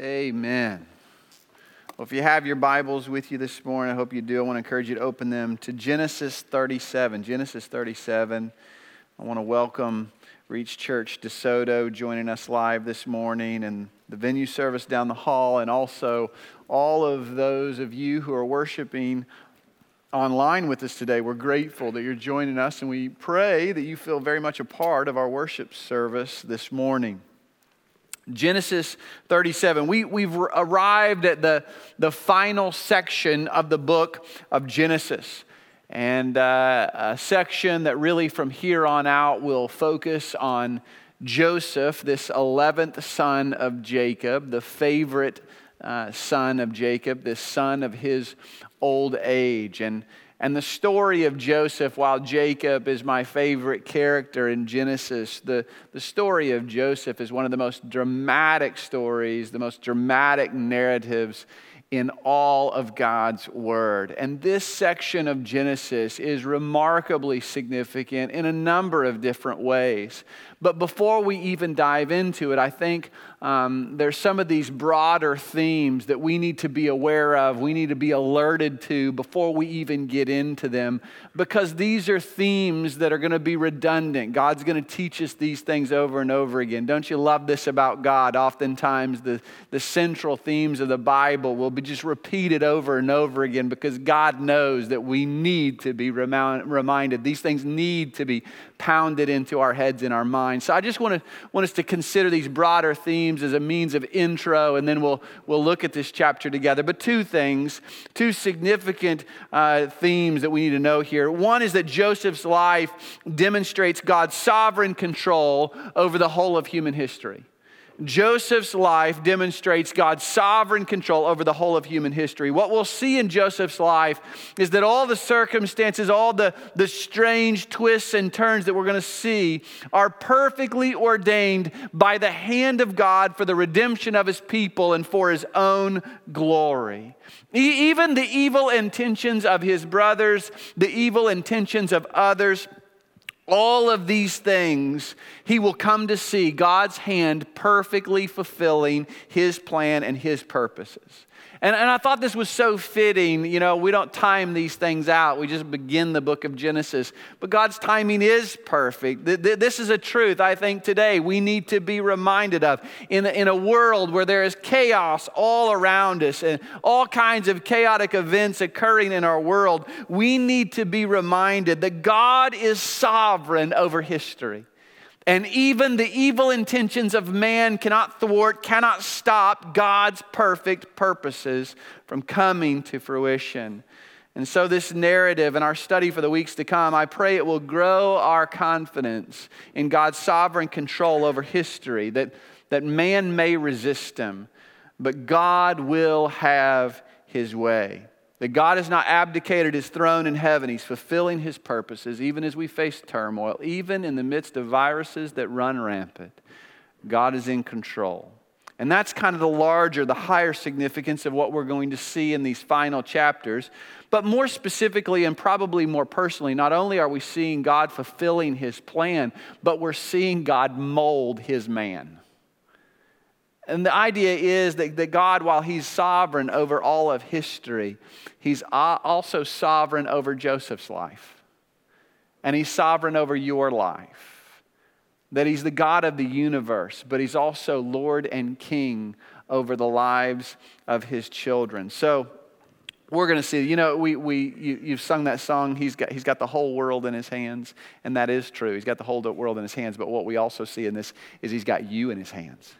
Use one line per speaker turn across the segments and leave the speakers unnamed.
Amen. Well, if you have your Bibles with you this morning, I hope you do. I want to encourage you to open them to Genesis 37. Genesis 37. I want to welcome Reach Church DeSoto joining us live this morning and the venue service down the hall, and also all of those of you who are worshiping online with us today. We're grateful that you're joining us, and we pray that you feel very much a part of our worship service this morning. Genesis 37. We, we've arrived at the, the final section of the book of Genesis. And uh, a section that really from here on out will focus on Joseph, this 11th son of Jacob, the favorite uh, son of Jacob, this son of his old age. And and the story of Joseph, while Jacob is my favorite character in Genesis, the, the story of Joseph is one of the most dramatic stories, the most dramatic narratives in all of God's Word. And this section of Genesis is remarkably significant in a number of different ways. But before we even dive into it, I think um, there's some of these broader themes that we need to be aware of, we need to be alerted to before we even get into them, because these are themes that are going to be redundant. God's going to teach us these things over and over again. Don't you love this about God? Oftentimes, the, the central themes of the Bible will be just repeated over and over again because God knows that we need to be reminded. These things need to be pounded into our heads and our minds. So I just want to want us to consider these broader themes as a means of intro, and then we'll we'll look at this chapter together. But two things, two significant uh, themes that we need to know here. One is that Joseph's life demonstrates God's sovereign control over the whole of human history. Joseph's life demonstrates God's sovereign control over the whole of human history. What we'll see in Joseph's life is that all the circumstances, all the, the strange twists and turns that we're going to see are perfectly ordained by the hand of God for the redemption of his people and for his own glory. Even the evil intentions of his brothers, the evil intentions of others, all of these things, he will come to see God's hand perfectly fulfilling his plan and his purposes. And, and I thought this was so fitting. You know, we don't time these things out, we just begin the book of Genesis. But God's timing is perfect. This is a truth I think today we need to be reminded of. In, in a world where there is chaos all around us and all kinds of chaotic events occurring in our world, we need to be reminded that God is sovereign over history. And even the evil intentions of man cannot thwart, cannot stop God's perfect purposes from coming to fruition. And so, this narrative and our study for the weeks to come, I pray it will grow our confidence in God's sovereign control over history, that, that man may resist him, but God will have his way. That God has not abdicated his throne in heaven. He's fulfilling his purposes, even as we face turmoil, even in the midst of viruses that run rampant. God is in control. And that's kind of the larger, the higher significance of what we're going to see in these final chapters. But more specifically, and probably more personally, not only are we seeing God fulfilling his plan, but we're seeing God mold his man. And the idea is that, that God, while He's sovereign over all of history, He's also sovereign over Joseph's life. And He's sovereign over your life. That He's the God of the universe, but He's also Lord and King over the lives of His children. So, we're going to see, you know, we, we, you, you've sung that song, he's got, he's got the whole world in his hands, and that is true. He's got the whole world in his hands, but what we also see in this is he's got you in his hands.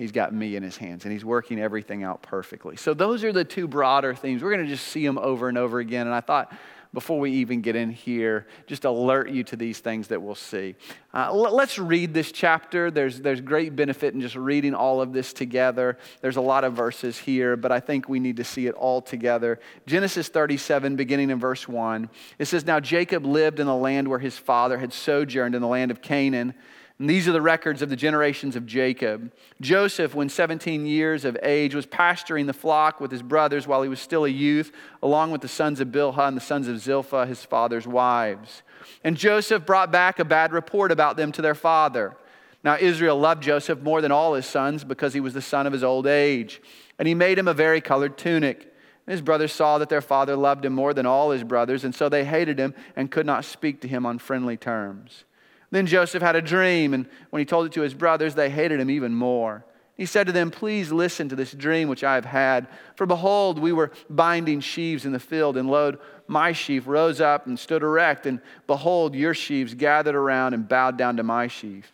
He's got me in his hands and he's working everything out perfectly. So, those are the two broader themes. We're going to just see them over and over again. And I thought before we even get in here, just alert you to these things that we'll see. Uh, let's read this chapter. There's, there's great benefit in just reading all of this together. There's a lot of verses here, but I think we need to see it all together. Genesis 37, beginning in verse 1, it says, Now Jacob lived in the land where his father had sojourned in the land of Canaan. And these are the records of the generations of Jacob. Joseph, when 17 years of age, was pasturing the flock with his brothers while he was still a youth, along with the sons of Bilhah and the sons of Zilpah, his father's wives. And Joseph brought back a bad report about them to their father. Now, Israel loved Joseph more than all his sons because he was the son of his old age. And he made him a vari-colored tunic. And his brothers saw that their father loved him more than all his brothers, and so they hated him and could not speak to him on friendly terms. Then Joseph had a dream, and when he told it to his brothers, they hated him even more. He said to them, Please listen to this dream which I have had. For behold, we were binding sheaves in the field, and lo, my sheaf rose up and stood erect, and behold, your sheaves gathered around and bowed down to my sheaf.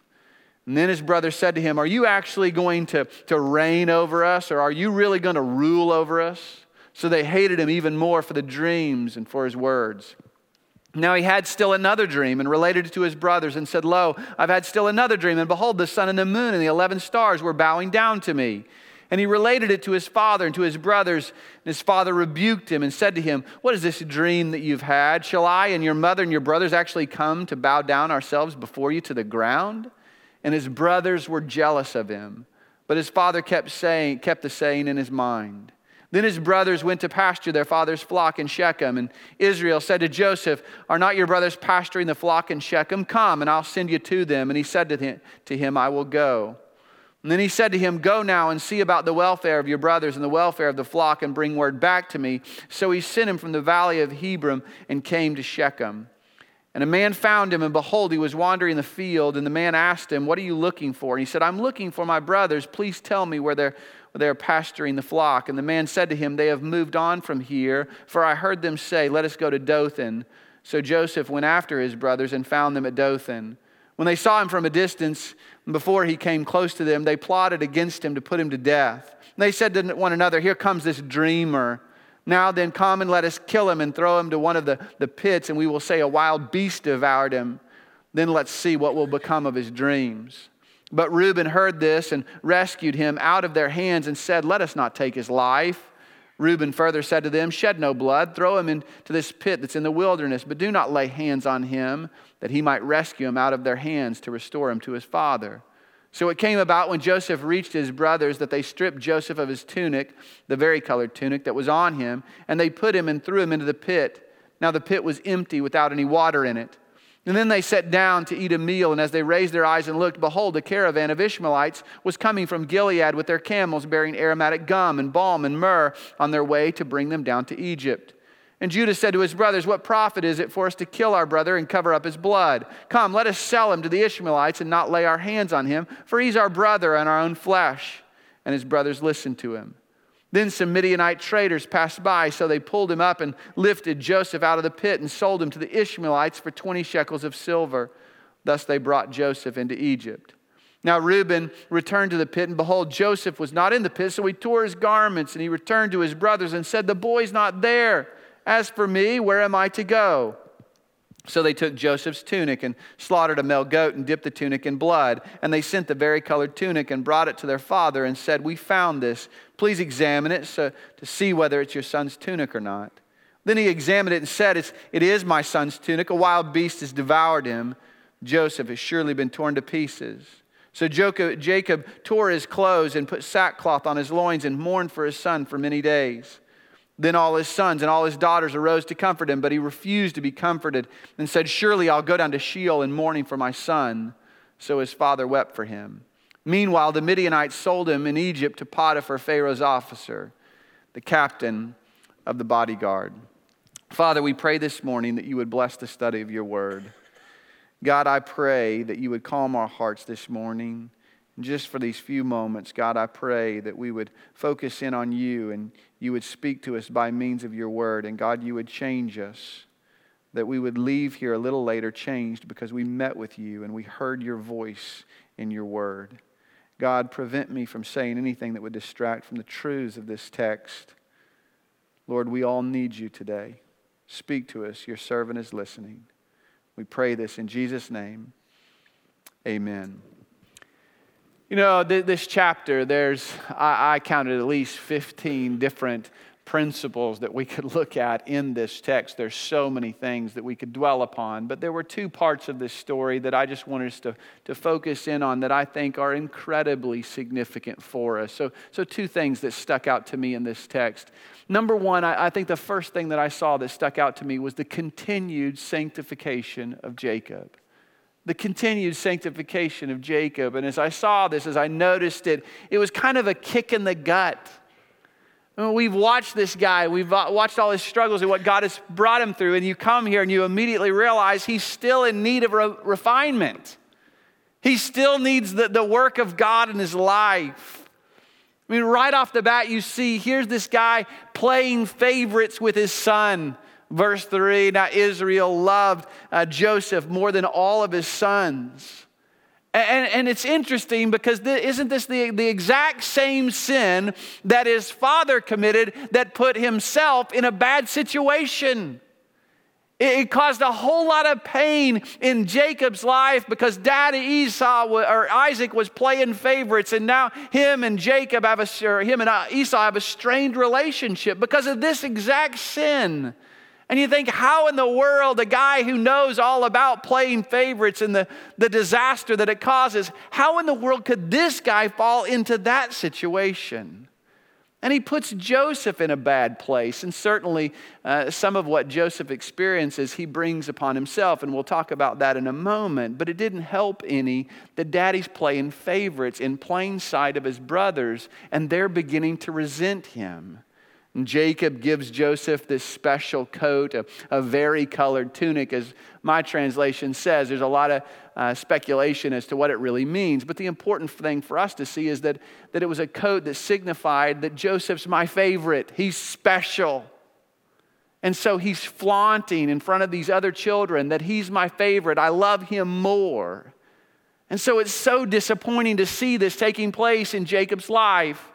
And then his brother said to him, Are you actually going to, to reign over us, or are you really going to rule over us? So they hated him even more for the dreams and for his words. Now he had still another dream and related it to his brothers and said, Lo, I've had still another dream, and behold, the sun and the moon and the eleven stars were bowing down to me. And he related it to his father and to his brothers. And his father rebuked him and said to him, What is this dream that you've had? Shall I and your mother and your brothers actually come to bow down ourselves before you to the ground? and his brothers were jealous of him. But his father kept saying, kept the saying in his mind. Then his brothers went to pasture their father's flock in Shechem. And Israel said to Joseph, Are not your brothers pasturing the flock in Shechem? Come, and I'll send you to them. And he said to him, I will go. And then he said to him, Go now and see about the welfare of your brothers and the welfare of the flock, and bring word back to me. So he sent him from the valley of Hebron and came to Shechem. And a man found him, and behold, he was wandering in the field. And the man asked him, What are you looking for? And he said, I'm looking for my brothers. Please tell me where they're, where they're pasturing the flock. And the man said to him, They have moved on from here, for I heard them say, Let us go to Dothan. So Joseph went after his brothers and found them at Dothan. When they saw him from a distance, before he came close to them, they plotted against him to put him to death. And they said to one another, Here comes this dreamer. Now then, come and let us kill him and throw him to one of the, the pits, and we will say a wild beast devoured him. Then let's see what will become of his dreams. But Reuben heard this and rescued him out of their hands and said, Let us not take his life. Reuben further said to them, Shed no blood, throw him into this pit that's in the wilderness, but do not lay hands on him, that he might rescue him out of their hands to restore him to his father. So it came about when Joseph reached his brothers that they stripped Joseph of his tunic, the vari-colored tunic that was on him, and they put him and threw him into the pit. Now the pit was empty without any water in it. And then they sat down to eat a meal, and as they raised their eyes and looked, behold, a caravan of Ishmaelites was coming from Gilead with their camels bearing aromatic gum and balm and myrrh on their way to bring them down to Egypt. And Judah said to his brothers, What profit is it for us to kill our brother and cover up his blood? Come, let us sell him to the Ishmaelites and not lay our hands on him, for he's our brother and our own flesh. And his brothers listened to him. Then some Midianite traders passed by, so they pulled him up and lifted Joseph out of the pit and sold him to the Ishmaelites for 20 shekels of silver. Thus they brought Joseph into Egypt. Now Reuben returned to the pit, and behold, Joseph was not in the pit, so he tore his garments, and he returned to his brothers and said, The boy's not there. As for me, where am I to go? So they took Joseph's tunic and slaughtered a male goat and dipped the tunic in blood. And they sent the vari-colored tunic and brought it to their father and said, We found this. Please examine it so, to see whether it's your son's tunic or not. Then he examined it and said, it's, It is my son's tunic. A wild beast has devoured him. Joseph has surely been torn to pieces. So Jacob tore his clothes and put sackcloth on his loins and mourned for his son for many days. Then all his sons and all his daughters arose to comfort him, but he refused to be comforted and said, Surely I'll go down to Sheol in mourning for my son. So his father wept for him. Meanwhile, the Midianites sold him in Egypt to Potiphar, Pharaoh's officer, the captain of the bodyguard. Father, we pray this morning that you would bless the study of your word. God, I pray that you would calm our hearts this morning. just for these few moments, God, I pray that we would focus in on you and you would speak to us by means of your word. And God, you would change us. That we would leave here a little later changed because we met with you and we heard your voice in your word. God, prevent me from saying anything that would distract from the truths of this text. Lord, we all need you today. Speak to us. Your servant is listening. We pray this in Jesus' name. Amen. You know, this chapter, there's, I, I counted at least 15 different principles that we could look at in this text. There's so many things that we could dwell upon, but there were two parts of this story that I just wanted us to, to focus in on that I think are incredibly significant for us. So, so two things that stuck out to me in this text. Number one, I, I think the first thing that I saw that stuck out to me was the continued sanctification of Jacob the continued sanctification of Jacob. And as I saw this, as I noticed it, it was kind of a kick in the gut. We've watched this guy, we've watched all his struggles and what God has brought him through, and you come here and you immediately realize he's still in need of re- refinement. He still needs the, the work of God in his life. I mean, right off the bat, you see here's this guy playing favorites with his son. Verse 3 Now Israel loved uh, Joseph more than all of his sons. And, and it's interesting because is isn't this the, the exact same sin that his father committed that put himself in a bad situation? It caused a whole lot of pain in Jacob's life because daddy Esau or Isaac was playing favorites, and now him and Jacob have a, him and uh, Esau have a strained relationship because of this exact sin. And you think, how in the world, a guy who knows all about playing favorites and the, the disaster that it causes, how in the world could this guy fall into that situation? And he puts Joseph in a bad place. And certainly, uh, some of what Joseph experiences, he brings upon himself. And we'll talk about that in a moment. But it didn't help any that daddy's playing favorites in plain sight of his brothers, and they're beginning to resent him. Jacob gives Joseph this special coat, a, a vari-colored tunic, as my translation says. There's a lot of uh, speculation as to what it really means. But the important thing for us to see is that, that it was a coat that signified that Joseph's my favorite, he's special. And so he's flaunting in front of these other children that he's my favorite, I love him more. And so it's so disappointing to see this taking place in Jacob's life.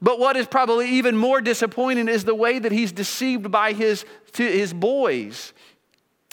But what is probably even more disappointing is the way that he's deceived by his, his boys.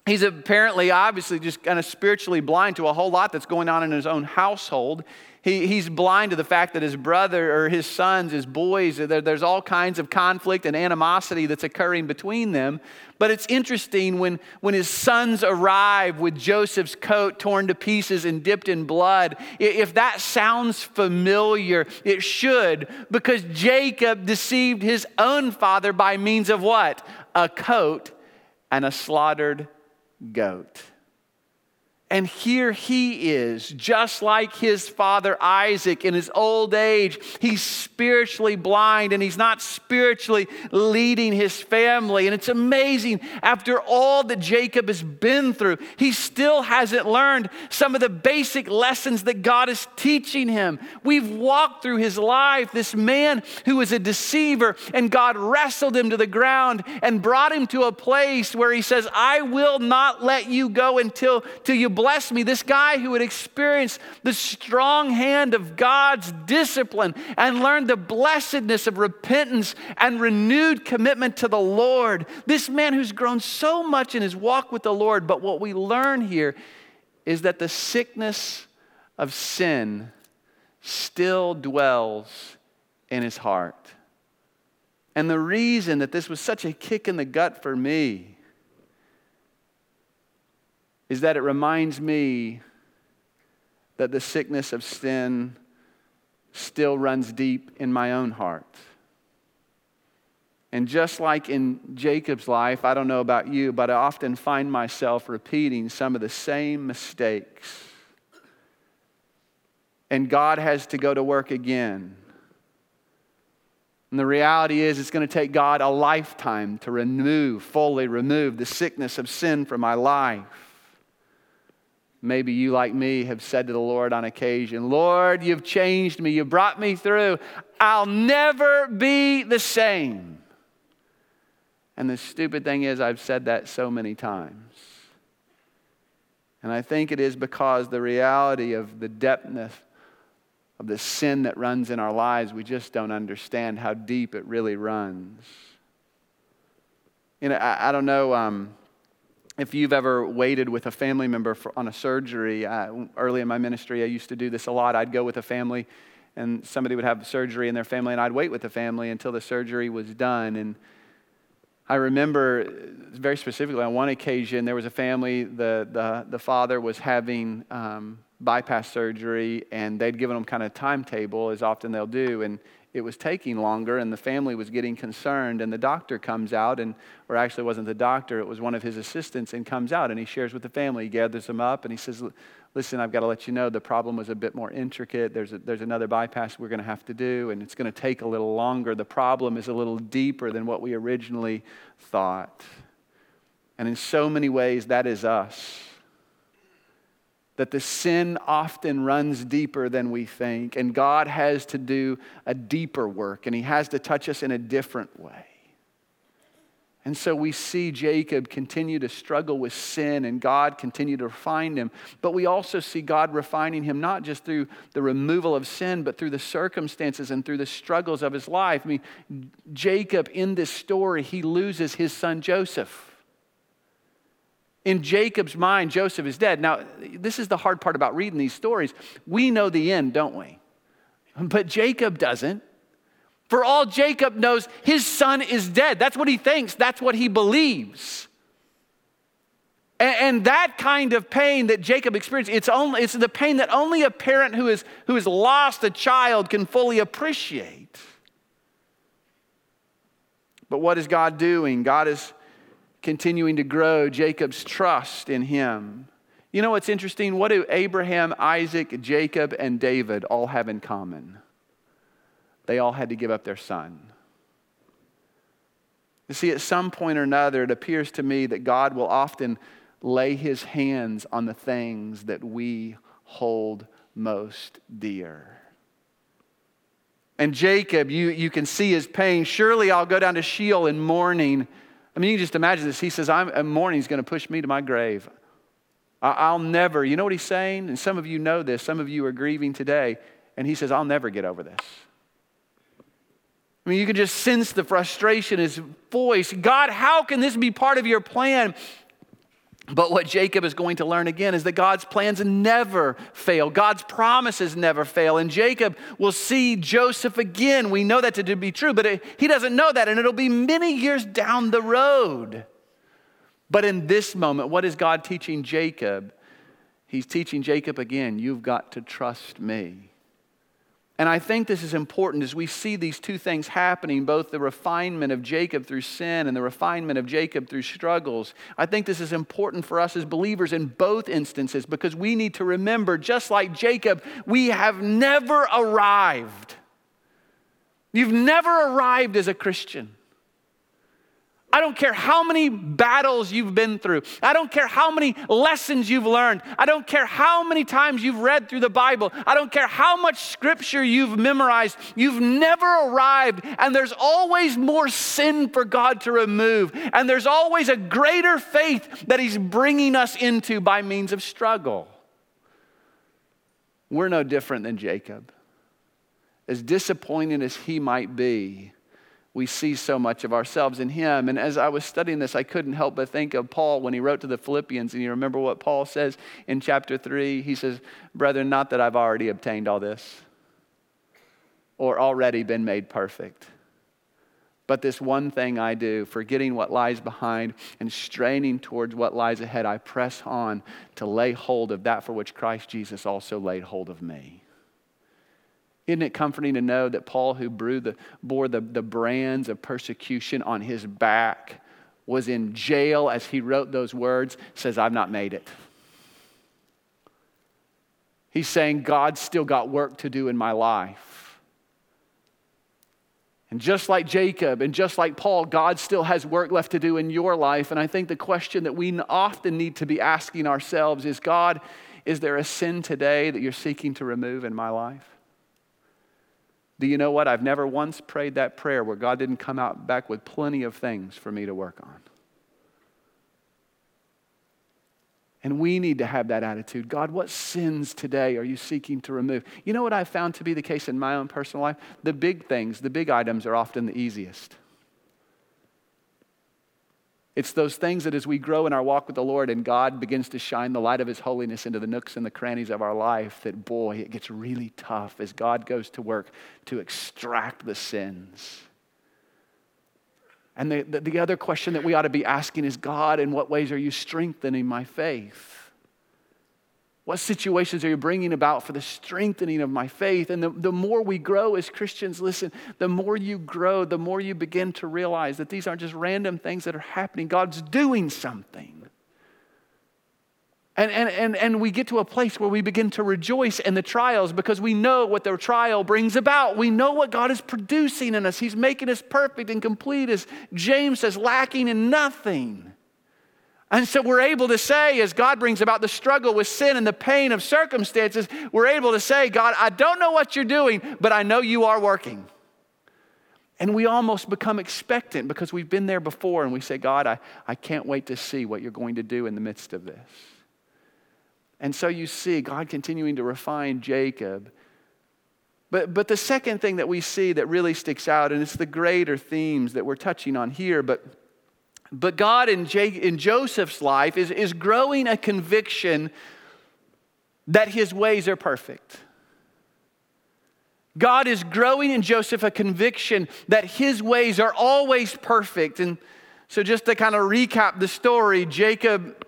He's apparently, obviously, just kind of spiritually blind to a whole lot that's going on in his own household. He, he's blind to the fact that his brother or his sons, his boys, there, there's all kinds of conflict and animosity that's occurring between them. But it's interesting when, when his sons arrive with Joseph's coat torn to pieces and dipped in blood. If that sounds familiar, it should, because Jacob deceived his own father by means of what? A coat and a slaughtered goat. And here he is, just like his father Isaac in his old age. He's spiritually blind and he's not spiritually leading his family. And it's amazing, after all that Jacob has been through, he still hasn't learned some of the basic lessons that God is teaching him. We've walked through his life, this man who was a deceiver, and God wrestled him to the ground and brought him to a place where he says, I will not let you go until, until you blessed me. This guy who had experienced the strong hand of God's discipline and learned the blessedness of repentance and renewed commitment to the Lord. This man who's grown so much in his walk with the Lord. But what we learn here is that the sickness of sin still dwells in his heart. And the reason that this was such a kick in the gut for me is that it reminds me that the sickness of sin still runs deep in my own heart. And just like in Jacob's life, I don't know about you, but I often find myself repeating some of the same mistakes. And God has to go to work again. And the reality is, it's going to take God a lifetime to remove, fully remove the sickness of sin from my life. Maybe you, like me, have said to the Lord on occasion, Lord, you've changed me. You brought me through. I'll never be the same. And the stupid thing is, I've said that so many times. And I think it is because the reality of the depthness of the sin that runs in our lives, we just don't understand how deep it really runs. You know, I, I don't know. Um, if you've ever waited with a family member for, on a surgery, uh, early in my ministry, I used to do this a lot. I'd go with a family, and somebody would have surgery in their family, and I'd wait with the family until the surgery was done. And I remember very specifically on one occasion, there was a family, the, the, the father was having um, bypass surgery, and they'd given him kind of timetable, as often they'll do. And it was taking longer and the family was getting concerned and the doctor comes out and or actually wasn't the doctor it was one of his assistants and comes out and he shares with the family. He gathers them up and he says listen i've got to let you know the problem was a bit more intricate. There's, a, there's another bypass we're going to have to do and it's going to take a little longer. The problem is a little deeper than what we originally thought. And in so many ways that is us that the sin often runs deeper than we think, and God has to do a deeper work, and He has to touch us in a different way. And so we see Jacob continue to struggle with sin and God continue to refine him. But we also see God refining him not just through the removal of sin, but through the circumstances and through the struggles of his life. I mean, Jacob in this story, he loses his son Joseph. In Jacob's mind, Joseph is dead. Now, this is the hard part about reading these stories. We know the end, don't we? But Jacob doesn't. For all Jacob knows, his son is dead. That's what he thinks, that's what he believes. And, that kind of pain that Jacob experienced, it's, only, it's the pain that only a parent who, is, who has lost a child can fully appreciate. But what is God doing? God is continuing to grow Jacob's trust in him. You know what's interesting? What do Abraham, Isaac, Jacob, and David all have in common? They all had to give up their son. You see, at some point or another, it appears to me that God will often lay his hands on the things that we hold most dear. And Jacob, you, you can see his pain. Surely I'll go down to Sheol in mourning I mean, you can just imagine this. He says, I'm, mourning's going to push me to my grave. I'll never, you know what he's saying? And some of you know this, some of you are grieving today. And he says, I'll never get over this. I mean, you can just sense the frustration in his voice. God, how can this be part of your plan? But what Jacob is going to learn again is that God's plans never fail. God's promises never fail. And Jacob will see Joseph again. We know that to be true, but it, he doesn't know that. And it'll be many years down the road. But in this moment, what is God teaching Jacob? He's teaching Jacob again, you've got to trust me. And I think this is important as we see these two things happening both the refinement of Jacob through sin and the refinement of Jacob through struggles. I think this is important for us as believers in both instances because we need to remember, just like Jacob, we have never arrived. You've never arrived as a Christian. I don't care how many battles you've been through. I don't care how many lessons you've learned. I don't care how many times you've read through the Bible. I don't care how much scripture you've memorized. You've never arrived, and there's always more sin for God to remove. And there's always a greater faith that He's bringing us into by means of struggle. We're no different than Jacob. As disappointing as he might be, we see so much of ourselves in him. And as I was studying this, I couldn't help but think of Paul when he wrote to the Philippians. And you remember what Paul says in chapter 3? He says, Brethren, not that I've already obtained all this or already been made perfect. But this one thing I do, forgetting what lies behind and straining towards what lies ahead, I press on to lay hold of that for which Christ Jesus also laid hold of me. Isn't it comforting to know that Paul, who the, bore the, the brands of persecution on his back, was in jail as he wrote those words, says, I've not made it. He's saying, God's still got work to do in my life. And just like Jacob and just like Paul, God still has work left to do in your life. And I think the question that we often need to be asking ourselves is God, is there a sin today that you're seeking to remove in my life? Do you know what? I've never once prayed that prayer where God didn't come out back with plenty of things for me to work on. And we need to have that attitude. God, what sins today are you seeking to remove? You know what I've found to be the case in my own personal life? The big things, the big items are often the easiest. It's those things that as we grow in our walk with the Lord and God begins to shine the light of His holiness into the nooks and the crannies of our life, that boy, it gets really tough as God goes to work to extract the sins. And the, the, the other question that we ought to be asking is God, in what ways are you strengthening my faith? What situations are you bringing about for the strengthening of my faith? And the, the more we grow as Christians, listen, the more you grow, the more you begin to realize that these aren't just random things that are happening. God's doing something. And, and, and, and we get to a place where we begin to rejoice in the trials because we know what the trial brings about. We know what God is producing in us. He's making us perfect and complete, as James says, lacking in nothing. And so we're able to say, as God brings about the struggle with sin and the pain of circumstances, we're able to say, God, I don't know what you're doing, but I know you are working. And we almost become expectant because we've been there before and we say, God, I, I can't wait to see what you're going to do in the midst of this. And so you see God continuing to refine Jacob. But, but the second thing that we see that really sticks out, and it's the greater themes that we're touching on here, but but God in, J- in Joseph's life is, is growing a conviction that his ways are perfect. God is growing in Joseph a conviction that his ways are always perfect. And so, just to kind of recap the story, Jacob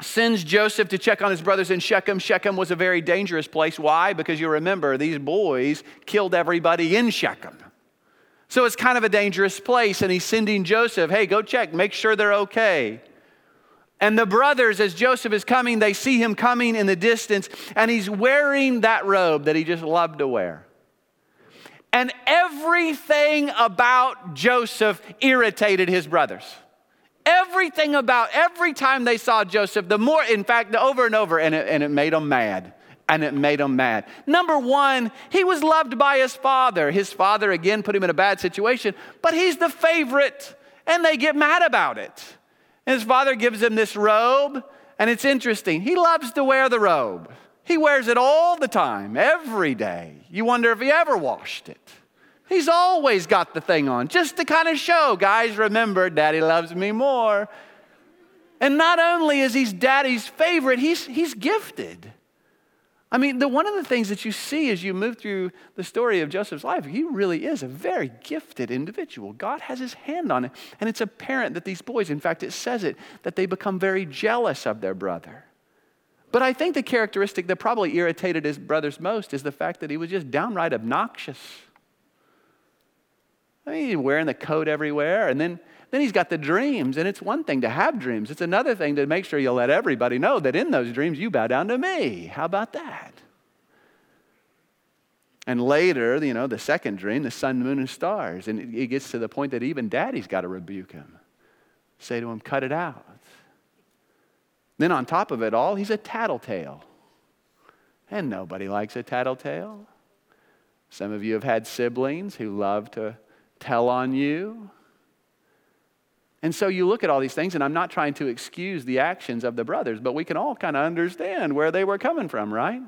sends Joseph to check on his brothers in Shechem. Shechem was a very dangerous place. Why? Because you remember, these boys killed everybody in Shechem. So it's kind of a dangerous place, and he's sending Joseph, hey, go check, make sure they're okay. And the brothers, as Joseph is coming, they see him coming in the distance, and he's wearing that robe that he just loved to wear. And everything about Joseph irritated his brothers. Everything about, every time they saw Joseph, the more, in fact, the over and over, and it, and it made them mad and it made him mad. Number one, he was loved by his father. His father, again, put him in a bad situation, but he's the favorite, and they get mad about it. And his father gives him this robe, and it's interesting. He loves to wear the robe, he wears it all the time, every day. You wonder if he ever washed it. He's always got the thing on, just to kind of show, guys, remember, daddy loves me more. And not only is he daddy's favorite, he's, he's gifted. I mean, the, one of the things that you see as you move through the story of Joseph's life, he really is a very gifted individual. God has his hand on it. And it's apparent that these boys, in fact, it says it, that they become very jealous of their brother. But I think the characteristic that probably irritated his brothers most is the fact that he was just downright obnoxious. I mean, he's wearing the coat everywhere, and then then he's got the dreams, and it's one thing to have dreams, it's another thing to make sure you let everybody know that in those dreams you bow down to me. How about that? And later, you know, the second dream, the sun, moon, and stars. And it gets to the point that even daddy's got to rebuke him. Say to him, cut it out. Then on top of it all, he's a tattletale. And nobody likes a tattletale. Some of you have had siblings who love to tell on you. And so you look at all these things, and I'm not trying to excuse the actions of the brothers, but we can all kind of understand where they were coming from, right?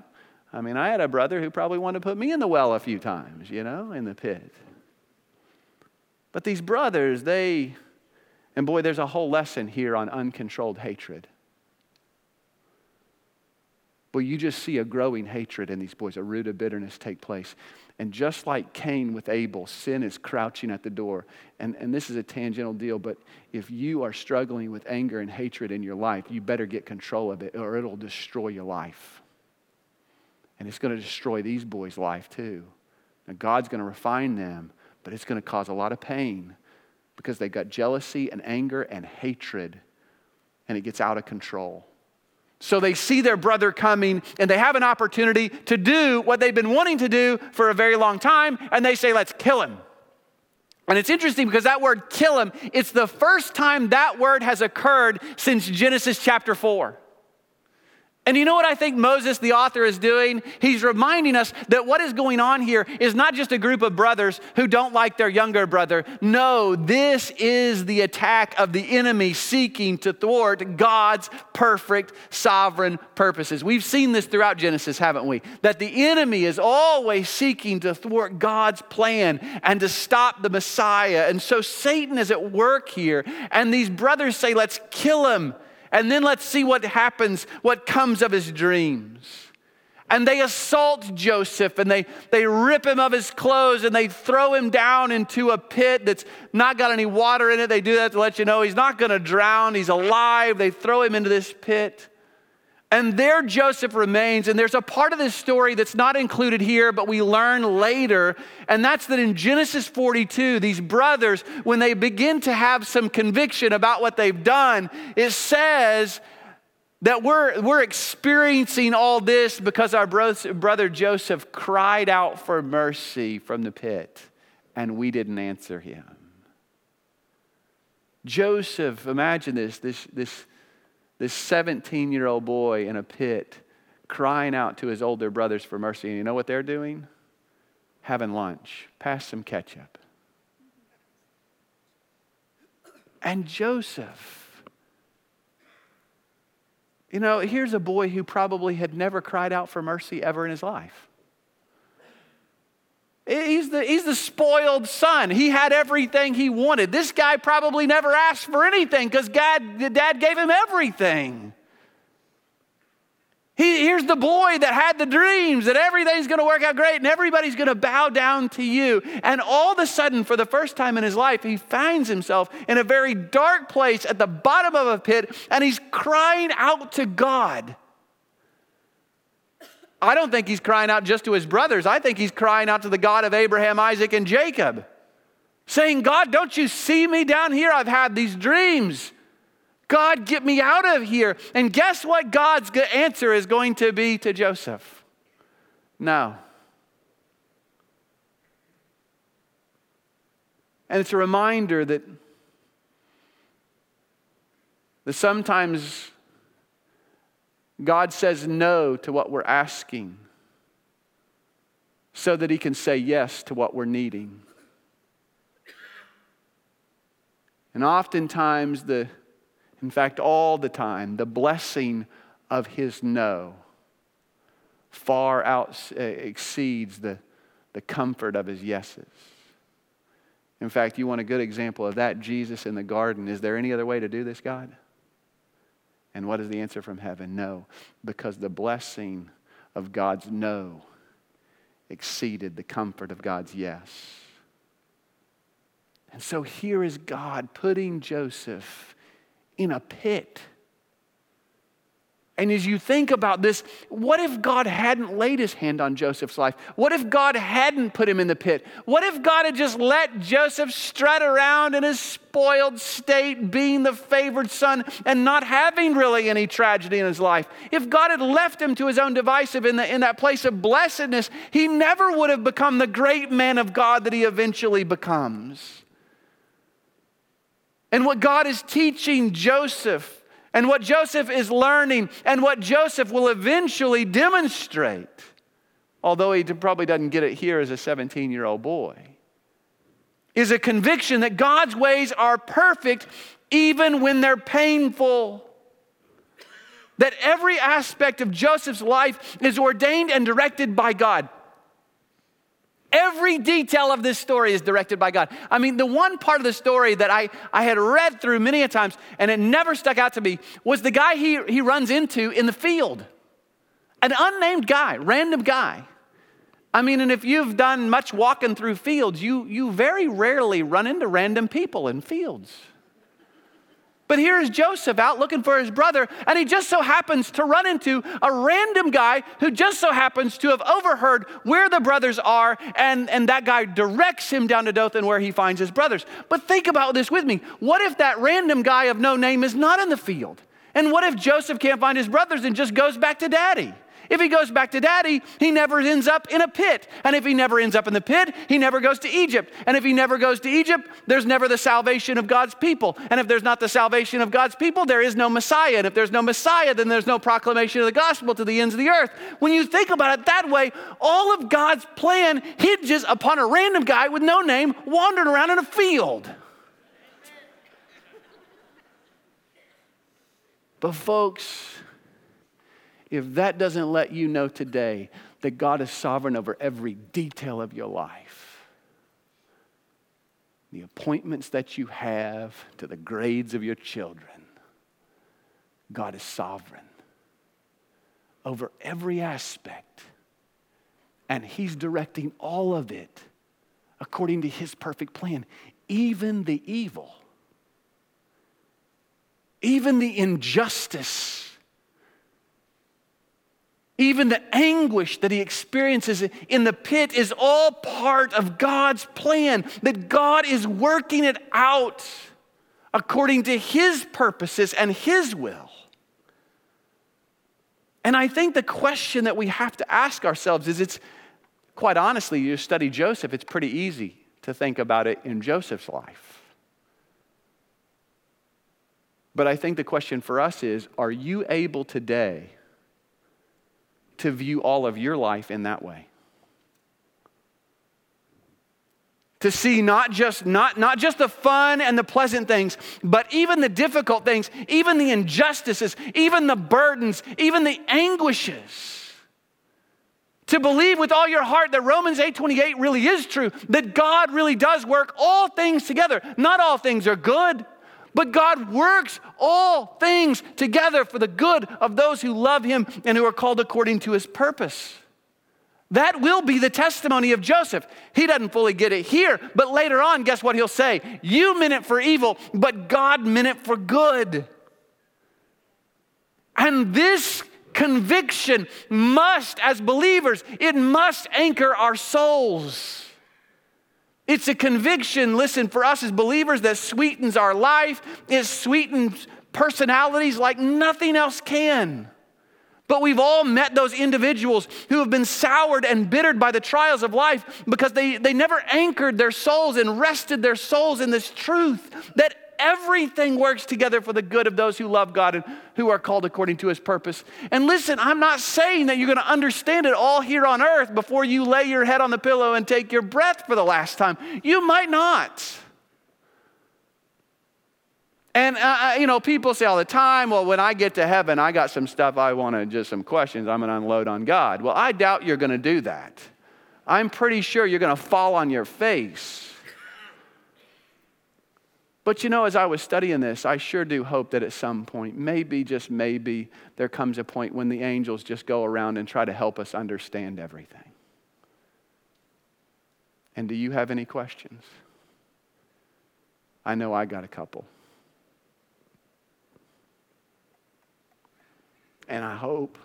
I mean, I had a brother who probably wanted to put me in the well a few times, you know, in the pit. But these brothers, they, and boy, there's a whole lesson here on uncontrolled hatred. But you just see a growing hatred in these boys, a root of bitterness take place. And just like Cain with Abel, sin is crouching at the door. And, and this is a tangential deal, but if you are struggling with anger and hatred in your life, you better get control of it or it'll destroy your life. And it's going to destroy these boys' life too. Now, God's going to refine them, but it's going to cause a lot of pain because they've got jealousy and anger and hatred, and it gets out of control. So they see their brother coming and they have an opportunity to do what they've been wanting to do for a very long time, and they say, Let's kill him. And it's interesting because that word kill him, it's the first time that word has occurred since Genesis chapter 4. And you know what I think Moses, the author, is doing? He's reminding us that what is going on here is not just a group of brothers who don't like their younger brother. No, this is the attack of the enemy seeking to thwart God's perfect sovereign purposes. We've seen this throughout Genesis, haven't we? That the enemy is always seeking to thwart God's plan and to stop the Messiah. And so Satan is at work here. And these brothers say, let's kill him and then let's see what happens, what comes of his dreams. And they assault Joseph and they, they rip him of his clothes and they throw him down into a pit that's not got any water in it. They do that to let you know he's not to drown, he's alive. They throw him into this pit. And there Joseph remains. And there's a part of this story that's not included here, but we learn later. And that's that in Genesis 42, these brothers, when they begin to have some conviction about what they've done, it says that we're, we're experiencing all this because our brother Joseph cried out for mercy from the pit, and we didn't answer him. Joseph, imagine this, this, this this 17 year old boy in a pit crying out to his older brothers for mercy. And you know what they're doing? Having lunch. Pass some ketchup. And Joseph, you know, here's a boy who probably had never cried out for mercy ever in his life. He's the, he's the spoiled son. He had everything he wanted. This guy probably never asked for anything because God, dad gave him everything. He, here's the boy that had the dreams that everything's going to work out great and everybody's going to bow down to you. And all of a sudden, for the first time in his life, he finds himself in a very dark place at the bottom of a pit and he's crying out to God. I don't think he's crying out just to his brothers. I think he's crying out to the God of Abraham, Isaac, and Jacob, saying, God, don't you see me down here? I've had these dreams. God, get me out of here. And guess what God's answer is going to be to Joseph? No. And it's a reminder that, that sometimes God says no to what we're asking so that He can say yes to what we're needing. And oftentimes, the, in fact, all the time, the blessing of His no far out uh, exceeds the, the comfort of His yeses. In fact, you want a good example of that? Jesus in the garden. Is there any other way to do this, God? And what is the answer from heaven? No, because the blessing of God's no exceeded the comfort of God's yes. And so here is God putting Joseph in a pit and as you think about this, what if God hadn't laid his hand on Joseph's life? What if God hadn't put him in the pit? What if God had just let Joseph strut around in his spoiled state, being the favored son and not having really any tragedy in his life? If God had left him to his own devices in, the, in that place of blessedness, he never would have become the great man of God that he eventually becomes. And what God is teaching Joseph and what Joseph is learning and what Joseph will eventually demonstrate, although he probably doesn't get it here as a 17 year old boy, is a conviction that God's ways are perfect even when they're painful. That every aspect of Joseph's life is ordained and directed by God. Every detail of this story is directed by God. I mean, the one part of the story that I, I had read through many a times and it never stuck out to me was the guy he, he runs into in the field. An unnamed guy, random guy. I mean, and if you've done much walking through fields, you, you very rarely run into random people in fields. But here is Joseph out looking for his brother, and he just so happens to run into a random guy who just so happens to have overheard where the brothers are, and, and that guy directs him down to Dothan where he finds his brothers. But think about this with me. What if that random guy of no name is not in the field? And what if Joseph can't find his brothers and just goes back to daddy? If he goes back to daddy, he never ends up in a pit. And if he never ends up in the pit, he never goes to Egypt. And if he never goes to Egypt, there's never the salvation of God's people. And if there's not the salvation of God's people, there is no Messiah. And if there's no Messiah, then there's no proclamation of the gospel to the ends of the earth. When you think about it that way, all of God's plan hinges upon a random guy with no name wandering around in a field. But, folks, if that doesn't let you know today that God is sovereign over every detail of your life, the appointments that you have to the grades of your children, God is sovereign over every aspect. And He's directing all of it according to His perfect plan, even the evil, even the injustice even the anguish that he experiences in the pit is all part of God's plan, that God is working it out according to his purposes and his will. And I think the question that we have to ask ourselves is it's quite honestly, you study Joseph, it's pretty easy to think about it in Joseph's life. But I think the question for us is are you able today to view all of your life in that way? to see not just not, not just the fun and the pleasant things but even the difficult things even the injustices even the burdens even the anguishes. To believe with all your heart that romans 8.28 really is true that god really does work all things together. Not all things are good but God works all things together for the good of those who love him and who are called according to his purpose. That will be the testimony of Joseph. He doesn't fully get it here, but later on, guess what he'll say? You meant it for evil, but God meant it for good. And this conviction must, as believers, it must anchor our souls. It's a conviction, listen, for us as believers that sweetens our life, it sweetens personalities like nothing else can. But we've all met those individuals who have been soured and bittered by the trials of life because they, they never anchored their souls and rested their souls in this truth that everything works together for the good of those who love God and who are called according to his purpose. And listen, I'm not saying that you're going to understand it all here on earth before you lay your head on the pillow and take your breath for the last time. You might not. And, uh, you know, people say all the time, well, when I get to heaven, I got some stuff I want to, just some questions I'm going to unload on God. Well, I doubt you're going to do that. I'm pretty sure you're going to fall on your face but you know, as I was studying this, I sure do hope that at some point, maybe, just maybe, there comes a point when the angels just go around and try to help us understand everything. And do you have any questions? I know I got a couple. And I hope,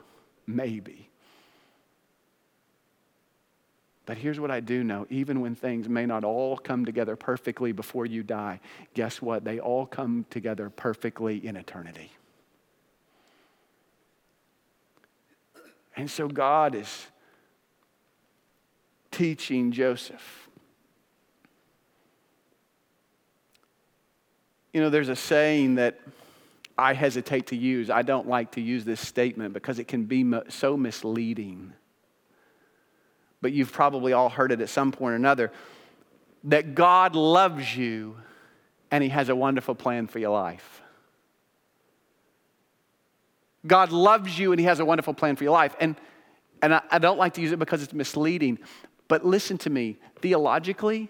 maybe, but here's what I do know even when things may not all come together perfectly before you die, guess what? They all come together perfectly in eternity. And so God is teaching Joseph. You know, there's a saying that I hesitate to use. I don't like to use this statement because it can be so misleading but you've probably all heard it at some point or another that God loves you and He has a wonderful plan for your life. God loves you and He has a wonderful plan for your life. And, and I, I don't like to use it because it's misleading, but listen to me theologically,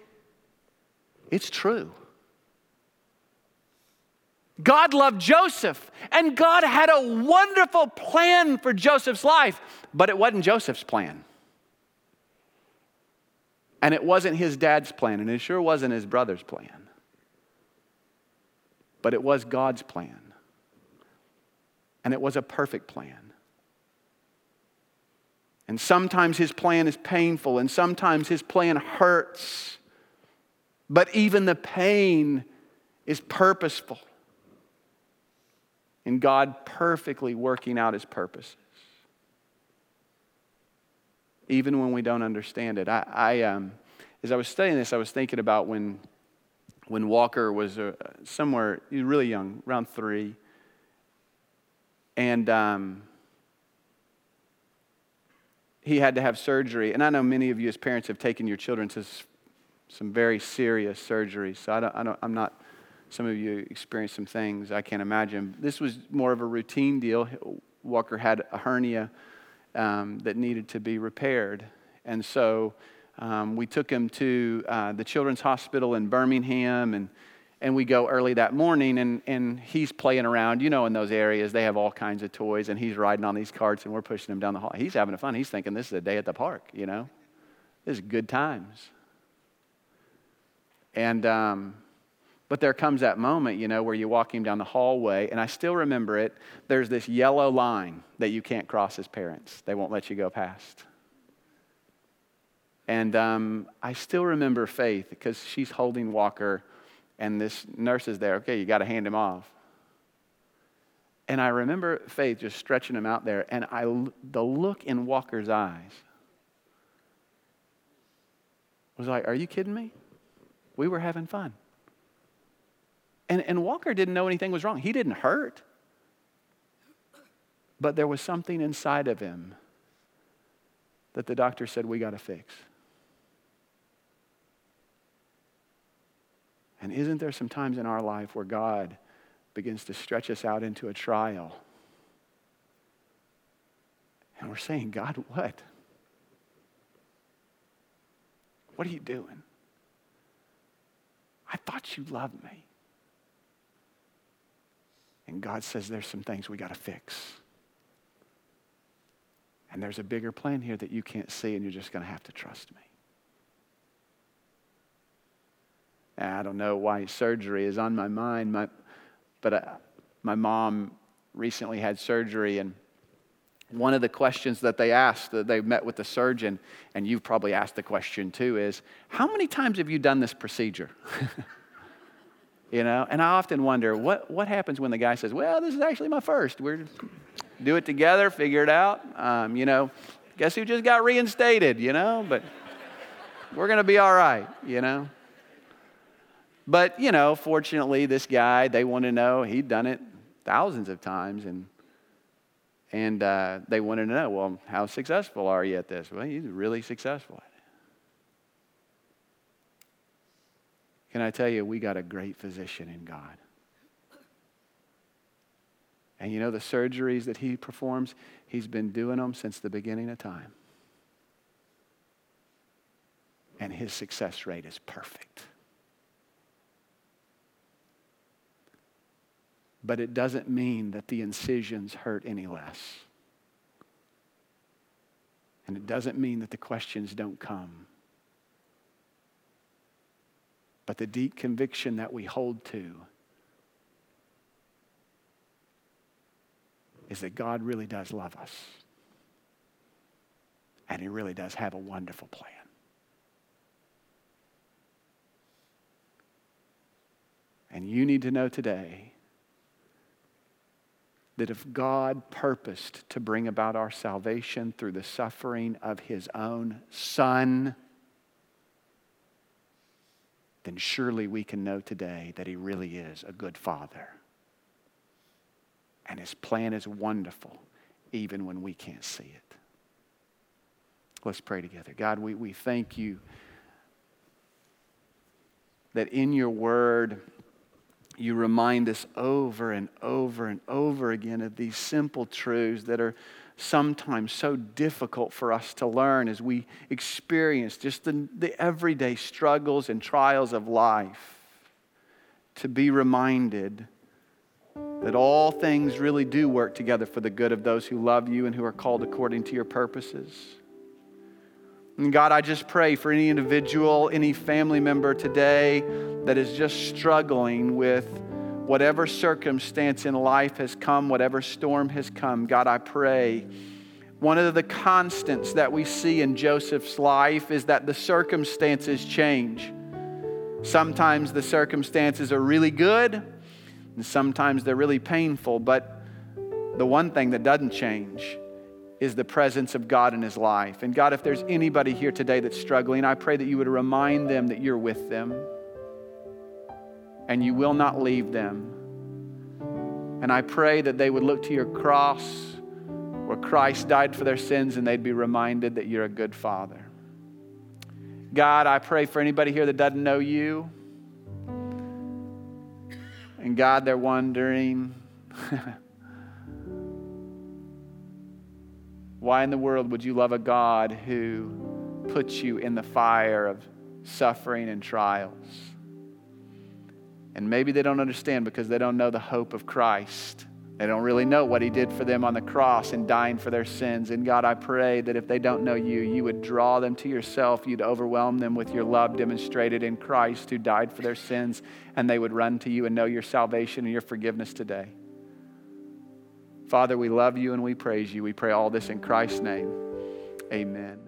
it's true. God loved Joseph, and God had a wonderful plan for Joseph's life, but it wasn't Joseph's plan. And it wasn't his dad's plan, and it sure wasn't his brother's plan. But it was God's plan. And it was a perfect plan. And sometimes his plan is painful, and sometimes his plan hurts. But even the pain is purposeful. And God perfectly working out his purposes even when we don't understand it. I, I um, as I was studying this, I was thinking about when, when Walker was uh, somewhere really young, around three, and um, he had to have surgery. And I know many of you as parents have taken your children to some very serious surgeries. So I don't, I don't, I'm not. Some of you experienced some things I can't imagine. This was more of a routine deal. Walker had a hernia um, that needed to be repaired. And so um, we took him to uh, the Children's Hospital in Birmingham, and, and we go early that morning, and, and he's playing around. You know, in those areas, they have all kinds of toys, and he's riding on these carts, and we're pushing him down the hall. He's having fun. He's thinking this is a day at the park, you know? This is good times. And um, But there comes that moment, you know, where you walk him down the hallway, and I still remember it. There's this yellow line that you can't cross as parents, they won't let you go past. And um, I still remember Faith because she's holding Walker, and this nurse is there. Okay, you got to hand him off. And I remember Faith just stretching him out there, and I, the look in Walker's eyes was like, Are you kidding me? We were having fun. And, and Walker didn't know anything was wrong. He didn't hurt. But there was something inside of him that the doctor said, We got to fix. And isn't there some times in our life where God begins to stretch us out into a trial? And we're saying, God, what? What are you doing? I thought you loved me. And God says there's some things we got to fix. And there's a bigger plan here that you can't see, and you're just going to have to trust me. I don't know why surgery is on my mind, my, but I, uh, my mom recently had surgery, and one of the questions that they asked, that they met with the surgeon, and you've probably asked the question too, is how many times have you done this procedure? you know, and I often wonder what, what happens when the guy says, well, this is actually my first. We're do it together, figure it out. Um, you know, guess who just got reinstated, you know, but we're going to be all right, you know. But, you know, fortunately, this guy, they want to know, he'd done it thousands of times, and and uh, they wanted to know, well, how successful are you at this? Well, he's really successful at it. Can I tell you, we got a great physician in God. And you know the surgeries that he performs, he's been doing them since the beginning of time. And his success rate is perfect. but it doesn't mean that the incisions hurt any less. And it doesn't mean that the questions don't come. But the deep conviction that we hold to is that God really does love us. And He really does have a wonderful plan. And you need to know today that if God purposed to bring about our salvation through the suffering of his own Son, then surely we can know today that he really is a good Father. And his plan is wonderful, even when we can't see it. Let's pray together. God, we, we thank you that in your word, you remind us over and over and over again of these simple truths that are sometimes so difficult for us to learn as we experience just the, the everyday struggles and trials of life. To be reminded that all things really do work together for the good of those who love you and who are called according to your purposes. And God, I just pray for any individual, any family member today that is just struggling with whatever circumstance in life has come, whatever storm has come. God, I pray. One of the constants that we see in Joseph's life is that the circumstances change. Sometimes the circumstances are really good, and sometimes they're really painful, but the one thing that doesn't change is the presence of God in his life. And God, if there's anybody here today that's struggling, I pray that you would remind them that you're with them and you will not leave them. And I pray that they would look to your cross where Christ died for their sins and they'd be reminded that you're a good father. God, I pray for anybody here that doesn't know you. And God, they're wondering. Why in the world would you love a God who puts you in the fire of suffering and trials? And maybe they don't understand because they don't know the hope of Christ They don't really know what He did for them on the cross and dying for their sins. And God, I pray that if they don't know you, you would draw them to yourself. You'd overwhelm them with your love demonstrated in Christ who died for their sins, and they would run to you and know your salvation and your forgiveness today. Father, we love you and we praise you. We pray all this in Christ's name. Amen.